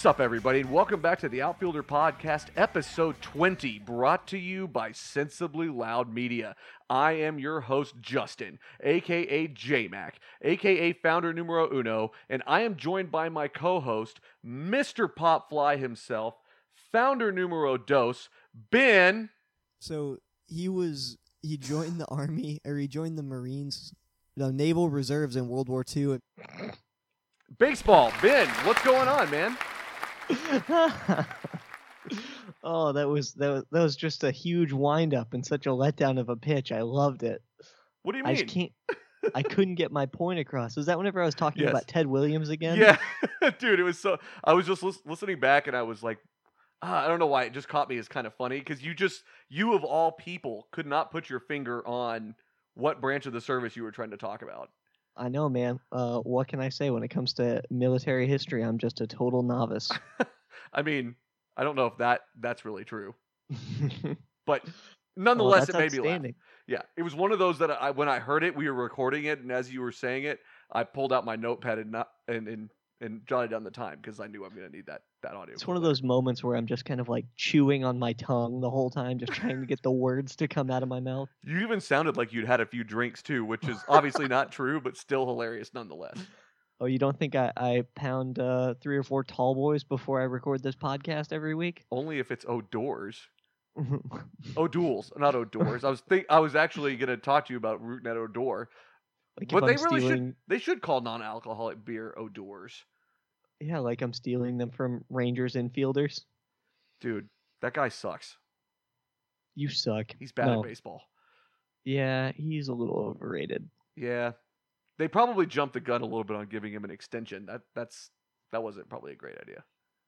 What's up, everybody, and welcome back to the Outfielder Podcast, episode 20, brought to you by Sensibly Loud Media. I am your host, Justin, aka JMac, aka founder numero uno, and I am joined by my co host, Mr. Popfly himself, founder numero dos, Ben. So he was he joined the army or he joined the Marines, the Naval Reserves in World War II. Baseball, Ben, what's going on, man? oh, that was that was that was just a huge wind up and such a letdown of a pitch. I loved it. What do you mean? I just can't. I couldn't get my point across. Was that whenever I was talking Yes. about Ted Williams again? Yeah, dude, it was so. I was just lis- listening back, and I was like, ah, I don't know why it just caught me as kind of funny because you just, you of all people, could not put your finger on what branch of the service you were trying to talk about. I know, man. Uh, what can I say when it comes to military history? I'm just a total novice. I mean, I don't know if that that's really true, but nonetheless, that's it made me laugh. Yeah, it was one of those that I when I heard it, we were recording it, and as you were saying it, I pulled out my notepad and not and and, and jotted down the time because I knew I'm going to need that that audio. It's one of those moments where I'm just kind of like chewing on my tongue the whole time, just trying to get the words to come out of my mouth. You even sounded like you'd had a few drinks too, which is obviously not true, but still hilarious nonetheless. Oh, you don't think I, I pound uh, three or four tall boys before I record this podcast every week? Only if it's O'Doors. O'Douls, not O'Doors. I was think I was actually going to talk to you about Rougned Odor, like but they I'm really stealing, should. They should call non-alcoholic beer odors. yeah, like I'm stealing them from Rangers infielders. dude. That guy sucks. You suck. He's bad No. at baseball. Yeah, he's a little overrated. Yeah, they probably jumped the gun a little bit on giving him an extension. That that's that wasn't probably a great idea.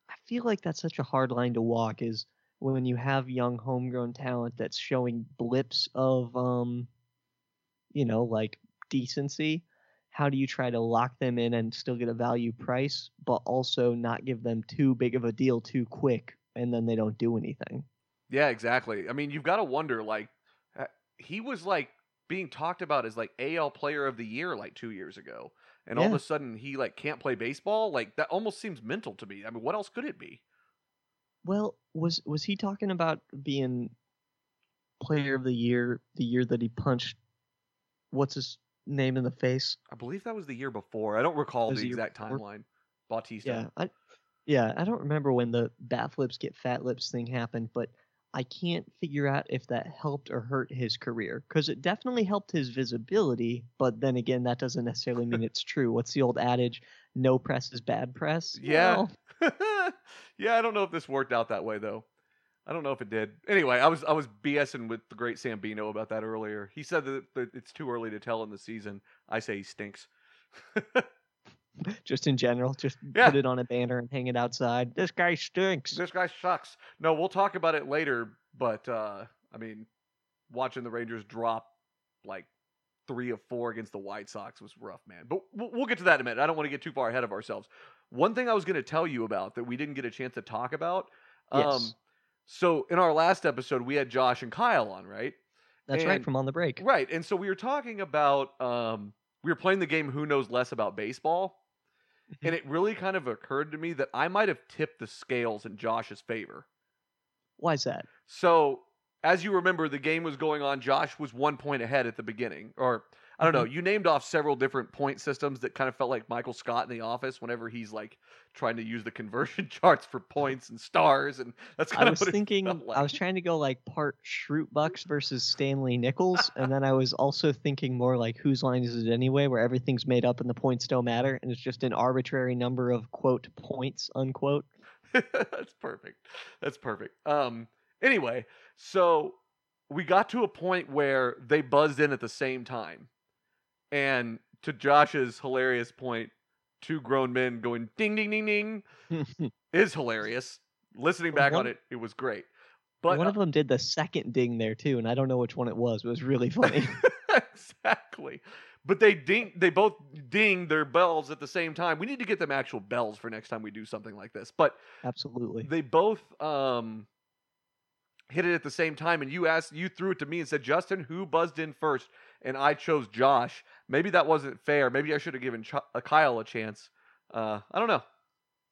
I feel like that's such a hard line to walk. Is when you have young homegrown talent that's showing blips of, um, you know, like decency. How do you try to lock them in and still get a value price, but also not give them too big of a deal too quick, and then they don't do anything? Yeah, exactly. I mean, you've got to wonder. Like, uh, he was like being talked about as like AL Player of the Year like two years ago, and all of a sudden he like can't play baseball. Like that almost seems mental to me. I mean, what else could it be? Well, was was he talking about being player of the year the year that he punched what's his name in the face? I believe that was the year before. I don't recall the the exact before? timeline. Bautista. Yeah, I yeah, I don't remember when the bat flips get fat lips thing happened, but I can't figure out if that helped or hurt his career because it definitely helped his visibility. But then again, that doesn't necessarily mean it's true. What's the old adage? No press is bad press. Yeah. Well, yeah, I don't know if this worked out that way though. I don't know if it did. Anyway, I was I was BSing with the great Sambino about that earlier. He said that, that it's too early to tell in the season. I say he stinks. just in general, just Yeah. put it on a banner and hang it outside. This guy stinks. this guy sucks. No, we'll talk about it later. But uh, I mean, watching the Rangers drop like three of four against the White Sox was rough, man. But we'll, get to that in a minute. I don't want to get too far ahead of ourselves. One thing I was going to tell you about that we didn't get a chance to talk about. Um, Yes. So in our last episode, we had Josh and Kyle on, right? That's right from on the break. Right. And so we were talking about um, we were playing the game Who Knows Less About Baseball. and it really kind of occurred to me that I might have tipped the scales in Josh's favor. Why is that? So, as you remember, the game was going on. Josh was one point ahead at the beginning. Or, I don't know, you named off several different point systems that kind of felt like Michael Scott in the office whenever he's like trying to use the conversion charts for points and stars. And that's kind I of was thinking, like. I was trying to go like part Schrute Bucks versus Stanley Nickels, and then I was also thinking more like whose line is it anyway, where everything's made up and the points don't matter, and it's just an arbitrary number of quote points unquote. That's perfect. That's perfect. Um anyway, so we got to a point where they buzzed in at the same time. And to Josh's hilarious point, two grown men going ding ding ding ding is hilarious. Listening back on it, it was great. But one uh, of them did the second ding there too, and I don't know which one it was. It was really funny. exactly. But they ding they both ding their bells at the same time. We need to get them actual bells for next time we do something like this. But Absolutely. they both um hit it at the same time and you asked you threw it to me and said justin who buzzed in first and i chose josh maybe that wasn't fair maybe i should have given Ch- uh, kyle a chance uh i don't know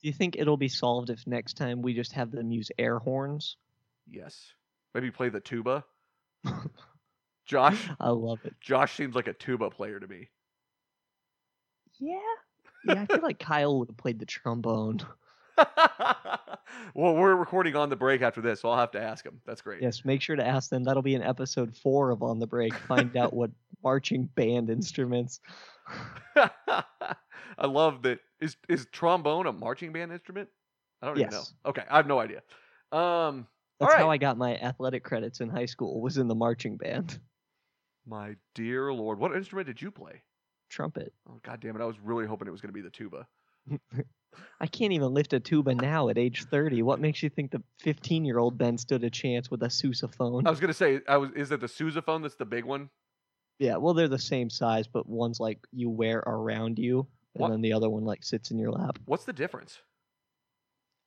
Do you think it'll be solved if next time we just have them use air horns? Yes. Maybe play the tuba. Josh. I love it. Josh seems like a tuba player to me. Yeah. Yeah, I feel like Kyle would have played the trombone. well, we're recording on the break after this, so I'll have to ask him. That's great. Yes, make sure to ask them. That'll be in episode four of On the Break. Find out what marching band instruments. I love that. Is is trombone a marching band instrument? I don't even know. Okay, I have no idea. Um, That's how. I got my athletic credits in high school. Was in the marching band. my dear lord, what instrument did you play? Trumpet. Oh god damn it! I was really hoping it was going to be the tuba. I can't even lift a tuba now at age 30. What makes you think the 15 year old Ben stood a chance with a sousaphone? I was going to say, I was. Is it the sousaphone that's the big one? Yeah, well, they're the same size, but one's like you wear around you, and What- then the other one like sits in your lap. What's the difference?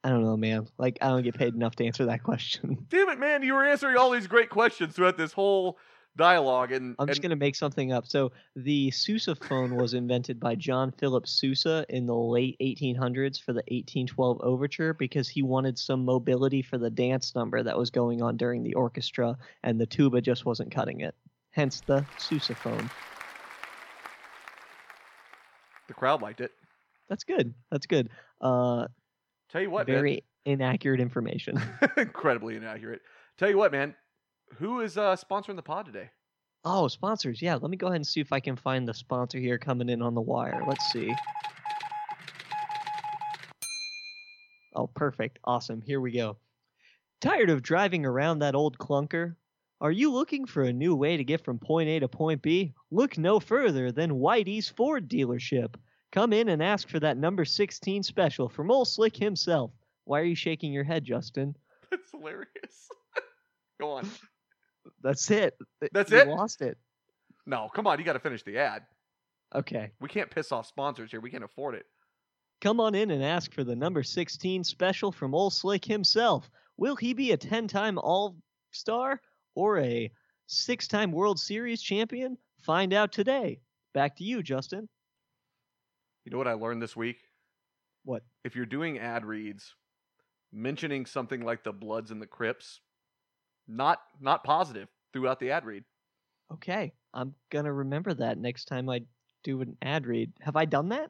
I don't know, man. Like, I don't get paid enough to answer that question. Damn it, man! You were answering all these great questions throughout this whole dialogue, and, I'm just and gonna make something up. So the sousaphone was invented by John Philip Sousa in the late 1800s for the 1812 overture because he wanted some mobility for the dance number that was going on during the orchestra, and the tuba just wasn't cutting it. Hence the sousaphone. the crowd liked it. That's good. That's good. Uh, Tell you what, man. very inaccurate information. incredibly inaccurate. Tell you what, man. Who is uh, sponsoring the pod today? Oh, sponsors. Yeah, let me go ahead and see if I can find the sponsor here coming in on the wire. Let's see. Oh, perfect. Awesome. Here we go. Tired of driving around that old clunker? Are you looking for a new way to get from point A to point B? Look no further than Whitey's Ford dealership. Come in and ask for that number 16 special from Old Slick himself. Why are you shaking your head, Justin? That's hilarious. Go on. That's it. That's You it? lost it. No, come on. You got to finish the ad. Okay. We can't piss off sponsors here. We can't afford it. Come on in and ask for the number 16 special from Old Slick himself. Will he be a 10 time All Star or a six time World Series champion? Find out today. Back to you, Justin. You know what I learned this week? What? If you're doing ad reads, mentioning something like the Bloods and the Crips, not not positive throughout the ad read. Okay, I'm going to remember that next time I do an ad read. Have I done that?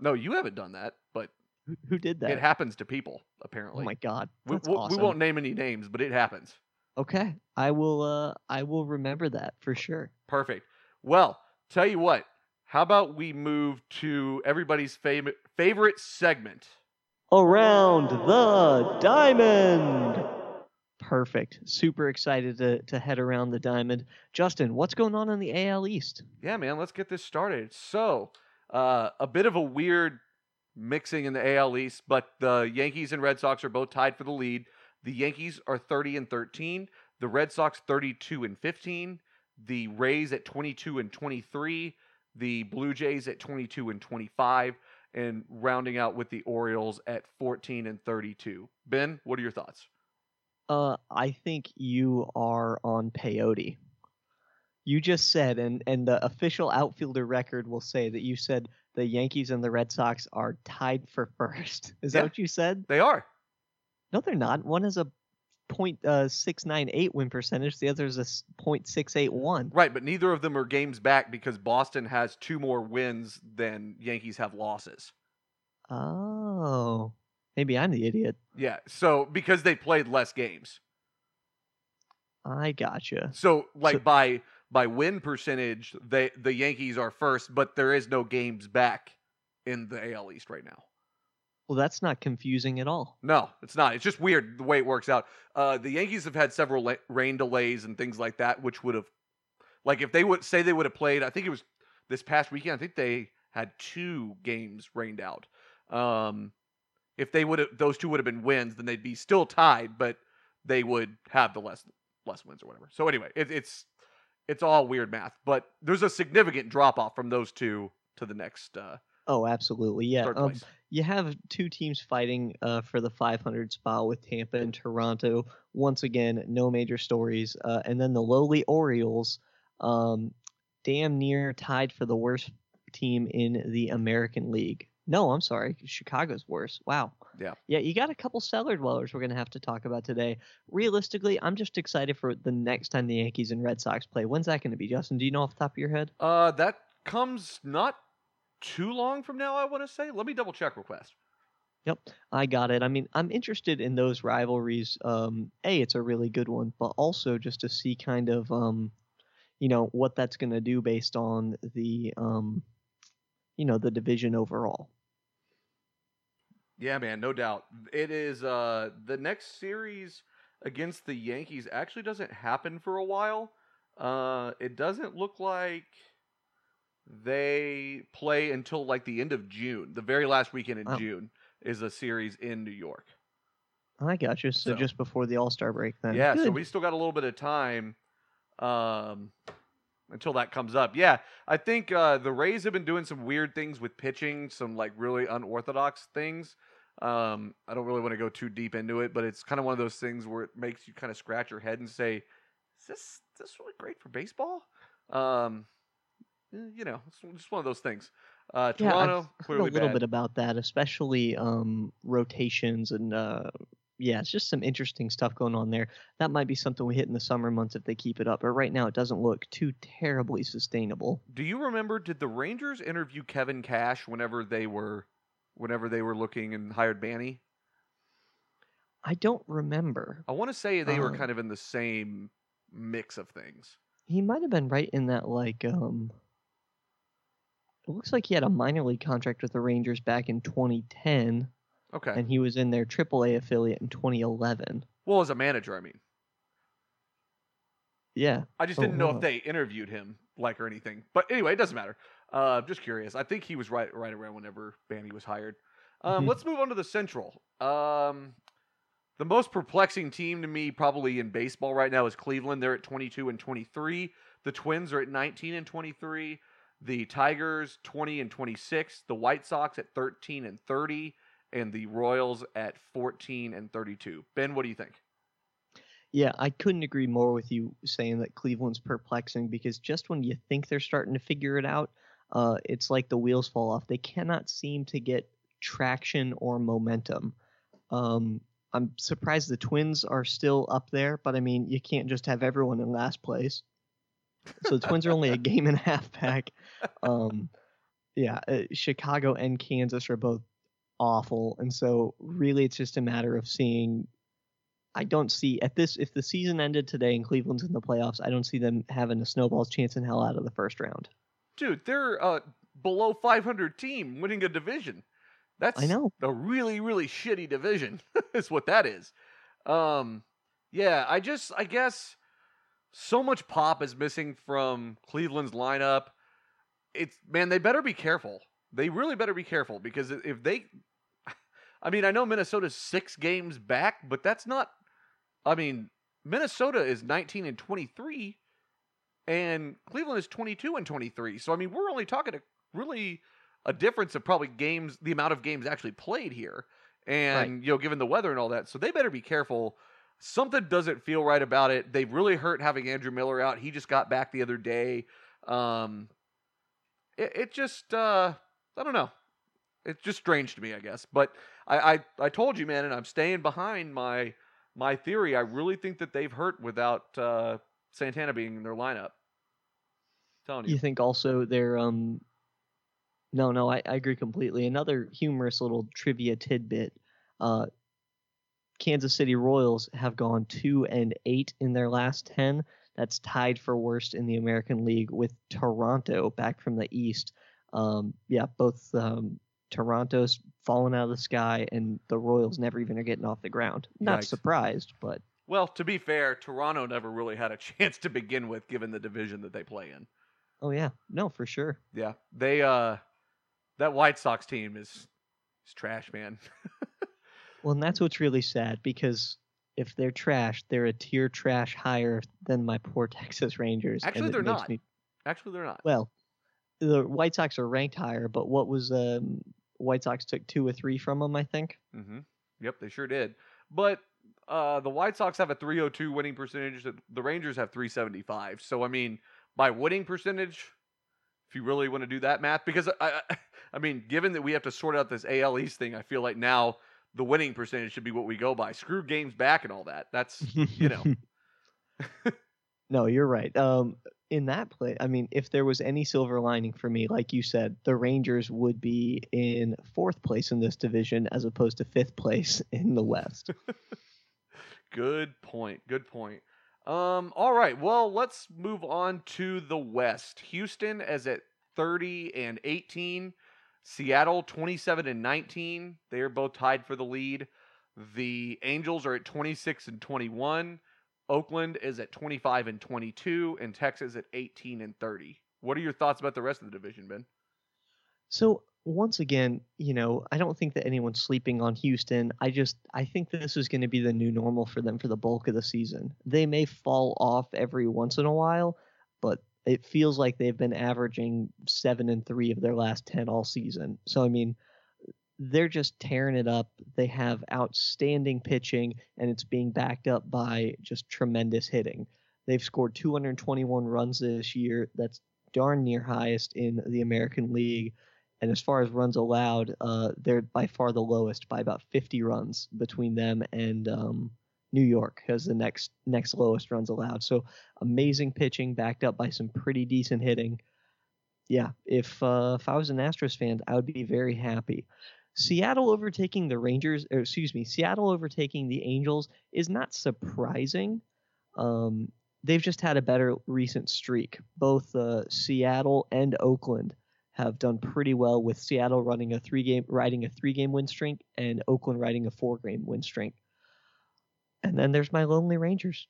No, you haven't done that, but Who, who did that? it happens to people apparently. oh apparently. my god. we, That's we- we awesome. won't name any names, but it happens. Okay, I will uh I will remember that for sure. Perfect. Well, tell you what. How about we move to everybody's favorite favorite segment? Around the diamond. Perfect. Super excited to, to head around the diamond. Justin, what's going on in the AL East? Yeah, man, let's get this started. So, uh, a bit of a weird mixing in the AL East, but the Yankees and Red Sox are both tied for the lead. The Yankees are 30 and 13, the Red Sox 32 and 15, the Rays at 22 and 23, the Blue Jays at 22 and 25, and rounding out with the Orioles at 14 and 32. Ben, what are your thoughts? Uh, I think you are on peyote. You just said, and and the official outfielder record will say that you said the Yankees and the Red Sox are tied for first. Is Yeah. that what you said? They are. No, they're not. One is a point uh, six nine eight win percentage. The other is a point six eight one. Right, but neither of them are games back because Boston has two more wins than Yankees have losses. Oh, maybe I'm the idiot. Yeah, so because they played less games. I gotcha. So like So- by by win percentage, they the Yankees are first, but there is no games back in the AL East right now. Well, that's not confusing at all. No, it's not. It's just weird the way it works out. Uh, the Yankees have had several la- rain delays and things like that, which would have, like, if they would say they would have played, I think it was this past weekend. I think they had two games rained out. Um, if they would have, those two would have been wins, then they'd be still tied, but they would have the less less wins or whatever. So anyway, it, it's it's all weird math, but there's a significant drop off from those two to the next uh, Oh, absolutely. Yeah. Um, you have two teams fighting uh, for the 500 spot with Tampa and Toronto. Once again, no major stories. Uh, and then the lowly Orioles, um, damn near tied for the worst team in the American League. No, I'm sorry. Chicago's worse. Wow. Yeah. Yeah, you got a couple cellar dwellers we're going to have to talk about today. Realistically, I'm just excited for the next time the Yankees and Red Sox play. When's that going to be, Justin? Do you know off the top of your head? Uh, that comes not too long from now. I want to say. Let me double check real fast. Yep, I got it. I mean, I'm interested in those rivalries. Um, a, it's a really good one, but also just to see kind of, um, you know, what that's going to do based on the, um, you know, the division overall. Yeah, man, no doubt. It is uh the next series against the Yankees actually doesn't happen for a while. Uh it doesn't look like they play until like the end of June. The very last weekend in Wow. June is a series in New York. I got you. So, So- just before the All Star break, then. yeah, so we still got a little bit of time um until that comes up. Yeah, I think uh the Rays have been doing some weird things with pitching, some like really unorthodox things. Um I don't really want to go too deep into it, but it's kind of one of those things where it makes you kind of scratch your head and say, "Is this is this really great for baseball?" Um eh, you know, it's just one of those things. Uh Yeah, I've Toronto heard a little bad. bit about that, especially um, rotations and uh, yeah, it's just some interesting stuff going on there. That might be something we hit in the summer months if they keep it up. But right now, it doesn't look too terribly sustainable. Do you remember? Did the Rangers interview Kevin Cash whenever they were, whenever they were looking and hired Banny? I don't remember. I want to say they were Um, kind of in the same mix of things. He might have been right in that like um. It looks like he had a minor league contract with the Rangers back in 2010, Okay. and he was in their AAA affiliate in 2011. well, as a manager, I mean, Yeah, I just Oh, didn't know wow. if they interviewed him like or anything. But anyway, it doesn't matter. Uh, just curious. I think he was right right around whenever Banny was hired. Um, Mhm. Let's move on to the Central. Um, the most perplexing team to me, probably in baseball right now, is Cleveland. They're at 22 and 23. The Twins are at 19 and 23. The Tigers 20 and 26. The White Sox at 13 and 30, and the Royals at 14 and 32. Ben, what do you think? Yeah, I couldn't agree more with you saying that Cleveland's perplexing because just when you think they're starting to figure it out, uh, it's like the wheels fall off. They cannot seem to get traction or momentum. Um, I'm surprised the Twins are still up there, but I mean, you can't just have everyone in last place. So the Twins are only a game and a half back. Um, yeah, uh, Chicago and Kansas are both awful, and so really it's just a matter of seeing I don't see at this if the season ended today and Cleveland's in the playoffs, I don't see them having a snowball's chance in hell out of the first round. Dude, they're a below 500 team winning a division. That's I know. a really really shitty division. is what that is. Um, yeah, I just I guess so much pop is missing from Cleveland's lineup. It's man, they better be careful. They really better be careful because if they, I mean, I know Minnesota's six games back, but that's not. I mean, Minnesota is 19 and 23, and Cleveland is 22 and 23. So I mean, we're only talking a really a difference of probably games, the amount of games actually played here, and you know, given the weather and all that. So they better be careful. Something doesn't feel right about it. They really hurt having Andrew Miller out. He just got back the other day. Um, it, it just, uh, I don't know. It's just strange to me, I guess. But I, I, I told you, man, and I'm staying behind my my theory. I really think that they've hurt without uh, Santana being in their lineup. telling you. You think also they're um no, no, I, I agree completely. Another humorous little trivia tidbit. Uh Kansas City Royals have gone two and eight in their last ten. That's tied for worst in the American League with Toronto back from the East. Um, yeah, both um, Toronto's fallen out of the sky, and the Royals never even are getting off the ground. Not Yikes. surprised, but Well, to be fair, Toronto never really had a chance to begin with, given the division that they play in. oh yeah, no, for sure. Yeah, they uh, that White Sox team is is trash, man. Well, and that's what's really sad because if they're trash, they're a tier trash higher than my poor Texas Rangers. Actually, they're not. me- Actually, they're not. well, the White Sox are ranked higher, but what was um, White Sox took two or three from them, I think. Mm-hmm. Yep, they sure did. But uh, the White Sox have a 302 winning percentage. The, the Rangers have 375. So I mean, by winning percentage, if you really want to do that math, because I, I, I mean, given that we have to sort out this AL East thing, I feel like now the winning percentage should be what we go by. Screw games back and all that. That's you know. no, you're right. Um, in that play, I mean, if there was any silver lining for me, like you said, the Rangers would be in fourth place in this division as opposed to fifth place in the West. Good point. Good point. Um, all right. Well, let's move on to the West. Houston is at 30 and 18. Seattle 27 and 19. They are both tied for the lead. The Angels are at 26 and 21. Oakland is at 25 and 22 and Texas at 18 and 30. What are your thoughts about the rest of the division, Ben? So, once again, you know, I don't think that anyone's sleeping on Houston. I just I think this is going to be the new normal for them for the bulk of the season. They may fall off every once in a while, but it feels like they've been averaging 7 and 3 of their last 10 all season. So I mean, they're just tearing it up. They have outstanding pitching and it's being backed up by just tremendous hitting. They've scored 221 runs this year. That's darn near highest in the American League. And as far as runs allowed, uh, they're by far the lowest by about 50 runs between them and um, New York has the next next lowest runs allowed. So amazing pitching backed up by some pretty decent hitting. Yeah, if uh, if I was an Astros fan, I would be very happy. Seattle overtaking the Rangers, or excuse me, Seattle overtaking the Angels is not surprising. Um, they've just had a better recent streak. Both uh, Seattle and Oakland have done pretty well with Seattle running a three game riding a three game win streak and Oakland riding a four game win streak. And then there's my lonely Rangers.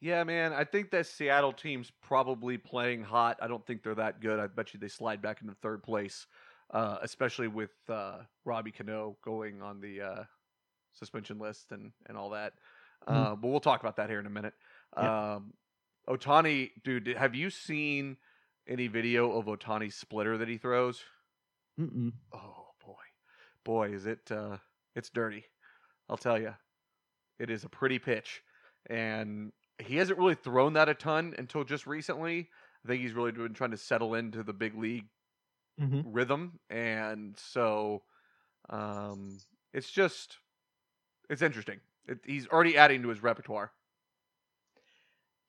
Yeah, man, I think that Seattle team's probably playing hot. I don't think they're that good. I bet you they slide back into third place, uh, especially with uh, Robbie Cano going on the uh, suspension list and, and all that. Mm-hmm. but we'll talk about that here in a minute. Yeah. Um, Ohtani, dude, have you seen any video of Ohtani's splitter that he throws? Mm-mm. Oh boy, boy, is it? Uh, it's dirty. I'll tell you, it is a pretty pitch, and he hasn't really thrown that a ton until just recently. I think he's really been trying to settle into the big league mm-hmm. rhythm, and so um, it's just it's interesting. It, he's already adding to his repertoire.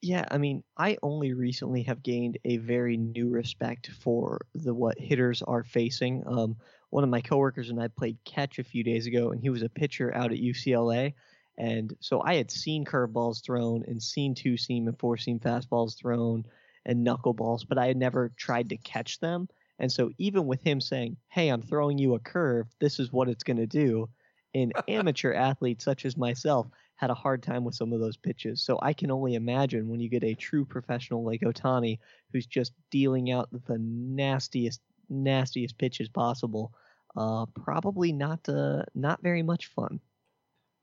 Yeah, I mean, I only recently have gained a very new respect for the what hitters are facing. Um, one of my coworkers and I played catch a few days ago, and he was a pitcher out at UCLA, and so I had seen curveballs thrown and seen two seam and four seam fastballs thrown and knuckleballs, but I had never tried to catch them. And so even with him saying, "Hey, I'm throwing you a curve. This is what it's going to do," an amateur athlete such as myself had a hard time with some of those pitches. So I can only imagine when you get a true professional like Ohtani, who's just dealing out the nastiest, nastiest pitches possible. Uh, probably not uh, not very much fun.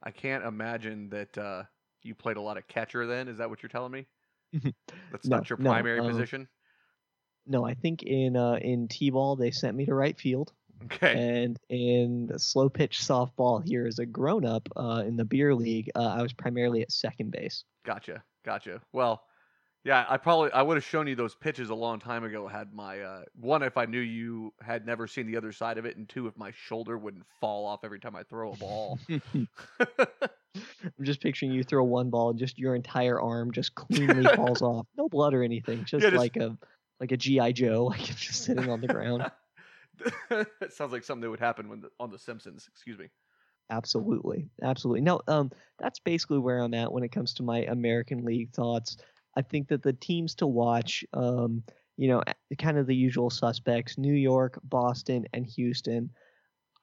I can't imagine that uh, you played a lot of catcher. Then is that what you're telling me? That's no, not your primary no, position. No, I think in uh, in t-ball they sent me to right field. Okay. And in the slow pitch softball here as a grown up uh, in the beer league, uh, I was primarily at second base. Gotcha, gotcha. Well, yeah, I probably I would have shown you those pitches a long time ago. Had my uh, one if I knew you had never seen the other side of it, and two if my shoulder wouldn't fall off every time I throw a ball. I'm just picturing you throw one ball, and just your entire arm just cleanly falls off, no blood or anything, just, yeah, just... like a like a GI Joe, like just sitting on the ground. it sounds like something that would happen when the, on The Simpsons. Excuse me. Absolutely, absolutely. No, um, that's basically where I'm at when it comes to my American League thoughts. I think that the teams to watch, um, you know, kind of the usual suspects: New York, Boston, and Houston.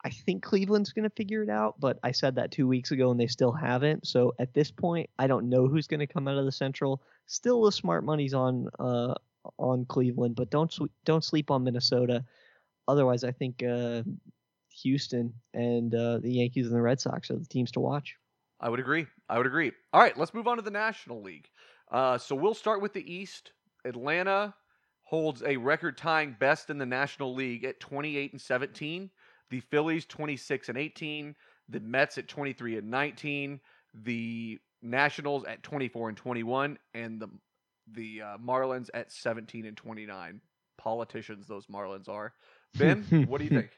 I think Cleveland's going to figure it out, but I said that two weeks ago and they still haven't. So at this point, I don't know who's going to come out of the Central. Still, the smart money's on uh, on Cleveland, but don't don't sleep on Minnesota otherwise, I think uh, Houston and uh, the Yankees and the Red Sox are the teams to watch. I would agree. I would agree. All right, let's move on to the National League. Uh, so we'll start with the East. Atlanta holds a record tying best in the National League at 28 and 17. The Phillies 26 and 18. The Mets at 23 and 19. The Nationals at 24 and 21, and the the uh, Marlins at 17 and 29. Politicians, those Marlins are. Ben, what do you think?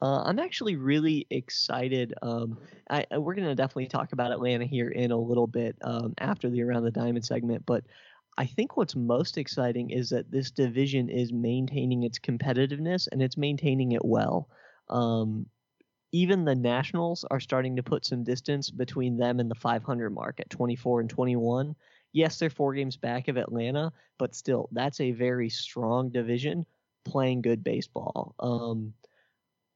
Uh, I'm actually really excited. Um, I, I- we're going to definitely talk about Atlanta here in a little bit um, after the Around the Diamond segment, but I think what's most exciting is that this division is maintaining its competitiveness and it's maintaining it well. Um, even the Nationals are starting to put some distance between them and the 500 mark at 24 and 21. Yes, they're four games back of Atlanta, but still, that's a very strong division playing good baseball. Um,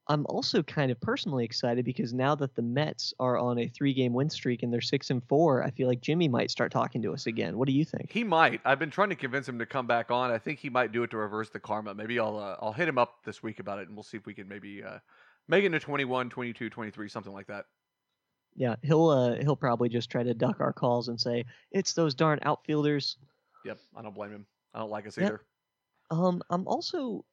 I'm also kind of personally excited because now that the Mets are on a three-game win streak and they're six and four, I feel like Jimmy might start talking to us again. What do you think? He might. I've been trying to convince him to come back on. I think he might do it to reverse the karma. Maybe I'll uh, I'll hit him up this week about it, and we'll see if we can maybe uh, make it into 21, 22, 23, something like that. Yeah, he'll uh, he'll probably just try to duck our calls and say it's those darn outfielders. Yep, I don't blame him. I don't like us Yep. either. Um, I'm also.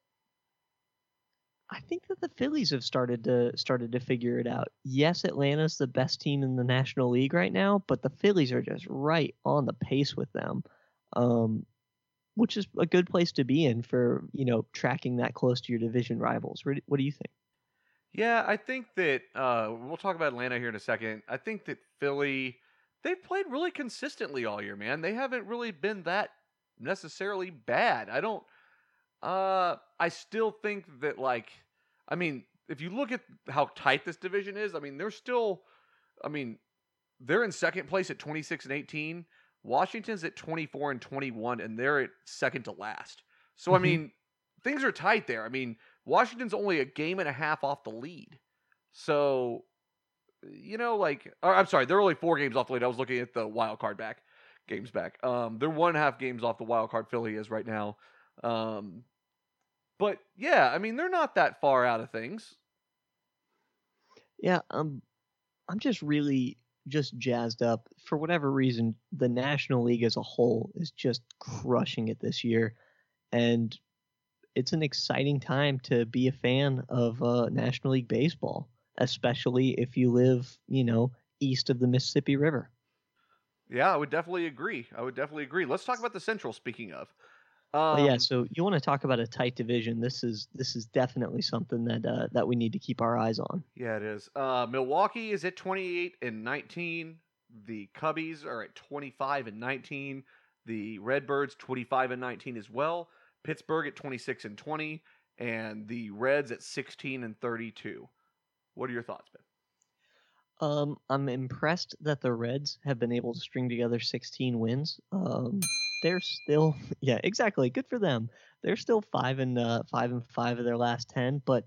I think that the Phillies have started to started to figure it out. Yes, Atlanta's the best team in the National League right now, but the Phillies are just right on the pace with them, um, which is a good place to be in for you know tracking that close to your division rivals. What do you think? Yeah, I think that uh, we'll talk about Atlanta here in a second. I think that Philly, they've played really consistently all year, man. They haven't really been that necessarily bad. I don't. Uh, I still think that like, I mean, if you look at how tight this division is, I mean, they're still, I mean, they're in second place at 26 and 18. Washington's at 24 and 21, and they're at second to last. So I Mhm. mean, things are tight there. I mean, Washington's only a game and a half off the lead. So, you know, like, I'm sorry, they're only four games off the lead. I was looking at the wild card back games back. Um, they're one and a half games off the wild card. Philly is right now. Um, but yeah, I mean, they're not that far out of things. Yeah, um, I'm just really just jazzed up for whatever reason. The National League as a whole is just crushing it this year, and it's an exciting time to be a fan of uh, National League baseball, especially if you live, you know, east of the Mississippi River. Yeah, I would definitely agree. I would definitely agree. Let's talk about the Central. Speaking of, um, But yeah, so you want to talk about a tight division? This is this is definitely something that uh, that we need to keep our eyes on. Yeah, it is. Uh, Milwaukee is at 28 and 19. The Cubbies are at 25 and 19. The Redbirds 25 and 19 as well. Pittsburgh at 26 and 20, and the Reds at 16 and 32. What are your thoughts, Ben? Um, I'm impressed that the Reds have been able to string together 16 wins. Um, they're still, yeah, exactly. Good for them. They're still five and uh, five and five of their last ten, but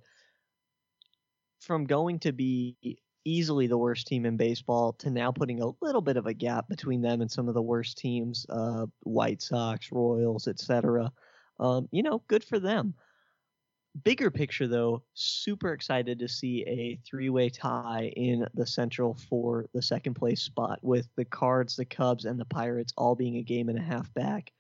from going to be easily the worst team in baseball to now putting a little bit of a gap between them and some of the worst teams, uh, White Sox, Royals, etc. Um, you know, good for them. Bigger picture though super excited to see a three-way tie in the central for the second place spot with the cards the cubs and the pirates all being a game and a half back.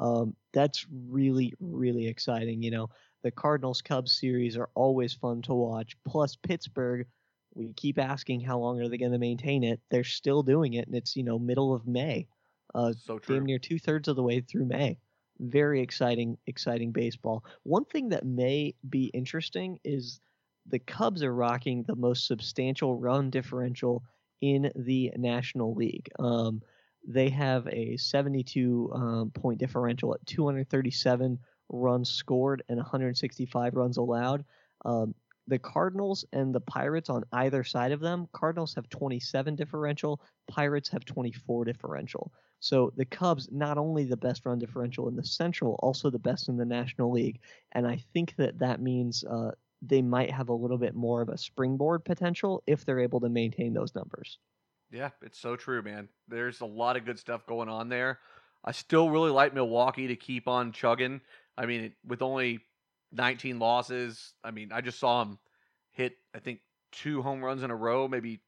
Um, that's really really exciting you know. The cardinals cubs series are always fun to watch plus pittsburgh we keep asking how long are they going to maintain it they're still doing it and it's you know middle of may uh, So true. damn near two-thirds of the way through may very exciting, exciting baseball. One thing that may be interesting is the Cubs are rocking the most substantial run differential in the National League. Um, they have a 72 um, point differential at 237 runs scored and 165 runs allowed. Um, the Cardinals and the Pirates on either side of them, Cardinals have 27 differential, Pirates have 24 differential. So the Cubs, not only the best run differential in the Central, also the best in the National League. And I think that that means uh, they might have a little bit more of a springboard potential if they're able to maintain those numbers. Yeah, it's so true, man. There's a lot of good stuff going on there. I still really like Milwaukee to keep on chugging. I mean, with only 19 losses, I mean, I just saw him hit, I think, two home runs in a row, maybe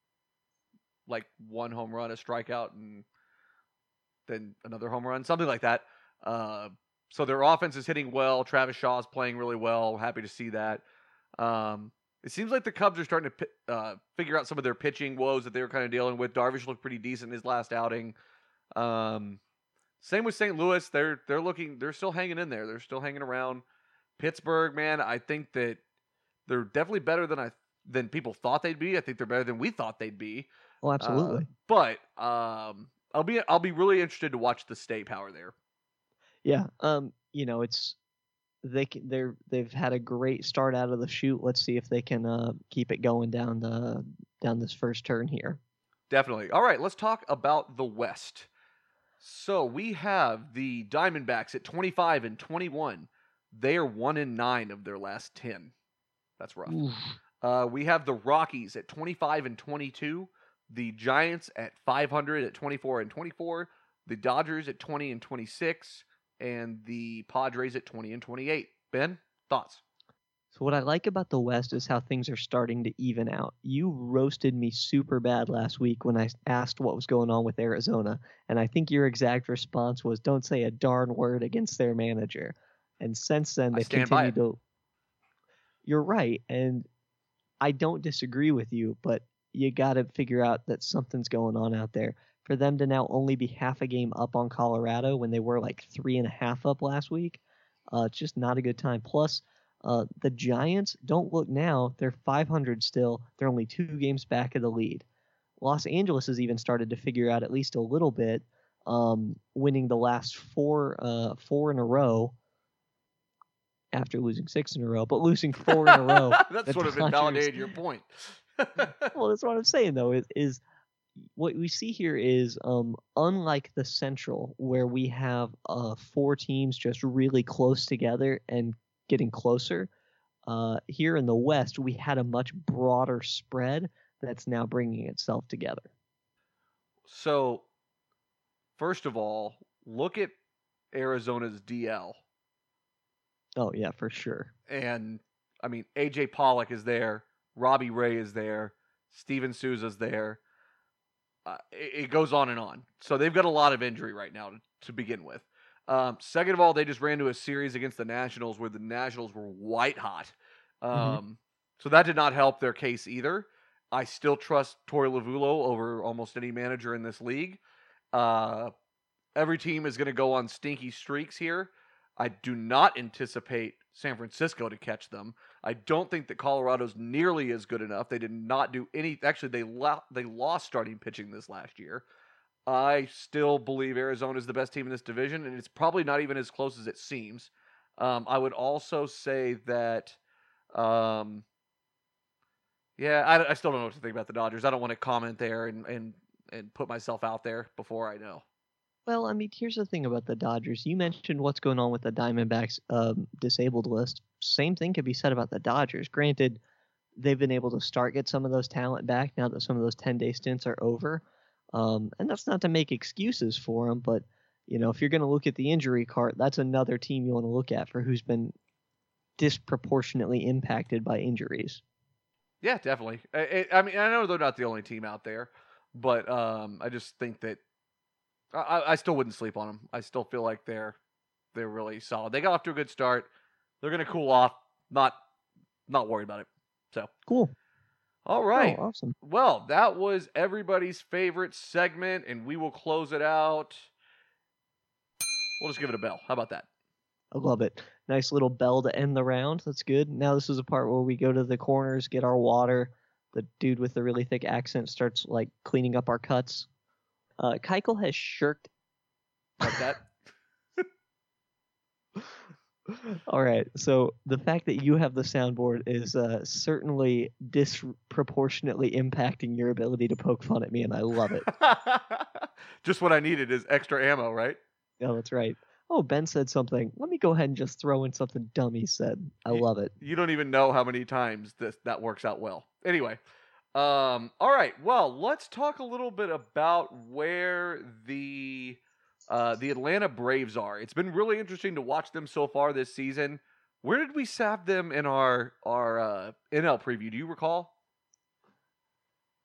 like one home run, a strikeout, and then another home run, something like that. Uh, so their offense is hitting well. Travis Shaw is playing really well. Happy to see that. Um, it seems like the Cubs are starting to uh, figure out some of their pitching woes that they were kind of dealing with. Darvish looked pretty decent in his last outing. Um, same with St. Louis. They're they're looking they're still hanging in there. They're still hanging around. Pittsburgh, man, I think that they're definitely better than I than people thought they'd be. I think they're better than we thought they'd be. Oh, Uh, absolutely. but um, I'll be I'll be really interested to watch the stay power there. Yeah. Um, you know, it's they can, they're they've had a great start out of the shoot. Let's see if they can uh, keep it going down the down this first turn here. Definitely. All right, let's talk about the West. So we have the Diamondbacks at 25 and 21. They are one in nine of their last 10. That's rough. Uh, we have the Rockies at 25 and 22. The Giants at 500 at 24 and 24. The Dodgers at 20 and 26. And the Padres at 20 and 28. Ben, thoughts? So what I like about the West is how things are starting to even out. You roasted me super bad last week when I asked what was going on with Arizona, and I think your exact response was, "Don't say a darn word against their manager." And since then, they continue to. You're right, and I don't disagree with you, but you got to figure out that something's going on out there. For them to now only be half a game up on Colorado when they were like three and a half up last week, uh, it's just not a good time. Plus, uh, the Giants don't look now; they're 500 still. They're only two games back of the lead. Los Angeles has even started to figure out at least a little bit, um, winning the last four uh, four in a row after losing six in a row, but losing four in a row. That's sort of invalidated your point. well, that's what I'm saying though. Is, is what we see here is um, unlike the Central, where we have uh, four teams just really close together and getting closer. Uh, here in the West, we had a much broader spread that's now bringing itself together. So, first of all, look at Arizona's DL. Oh yeah, for sure. And I mean, AJ Pollock is there, Robbie Ray is there, Steven Souza's there. Uh, it, it goes on and on. So they've got a lot of injury right now to, to begin with. Um, second of all, they just ran to a series against the Nationals where the Nationals were white hot. Um, Mhm. So that did not help their case either. I still trust Torey Lovullo over almost any manager in this league. Uh, every team is going to go on stinky streaks here. I do not anticipate San Francisco to catch them. I don't think that Colorado's nearly as good enough. They did not do any. Actually, they lo- they lost starting pitching this last year. I still believe Arizona is the best team in this division, and it's probably not even as close as it seems. Um, I would also say that, um, yeah, I, I still don't know what to think about the Dodgers. I don't want to comment there and and and put myself out there before I know. Well, I mean, here's the thing about the Dodgers. You mentioned what's going on with the Diamondbacks um, disabled list. Same thing could be said about the Dodgers. Granted, they've been able to start get some of those talent back now that some of those 10 day stints are over. Um, and that's not to make excuses for them, but you know, if you're going to look at the injury cart, that's another team you want to look at for who's been disproportionately impacted by injuries. Yeah, definitely. I, I mean, I know they're not the only team out there, but um, I just think that I- I, still wouldn't sleep on them. I still feel like they're they're really solid. They got off to a good start. They're gonna cool off. Not not worried about it. So, Cool. all oh, right. Oh, awesome. Well, that was everybody's favorite segment, and we will close it out. We'll just give it a bell. How about that? I love it. Nice little bell to end the round. That's good. Now this is a part where we go to the corners, get our water. The dude with the really thick accent starts like cleaning up our cuts. Uh, Keuchel has shirked. Like that? All right. So the fact that you have the soundboard is uh, certainly disproportionately impacting your ability to poke fun at me, and I love it. just what I needed is extra ammo, right? oh, that's right. Oh, Ben said something. Let me go ahead and just throw in something dumb he said. I Ye- love it. you don't even know how many times this that works out well. Anyway, um, all right. Well, let's talk a little bit about where the uh, the Atlanta Braves are. It's been really interesting to watch them so far this season. Where did we have them in our our uh, NL preview? Do you recall?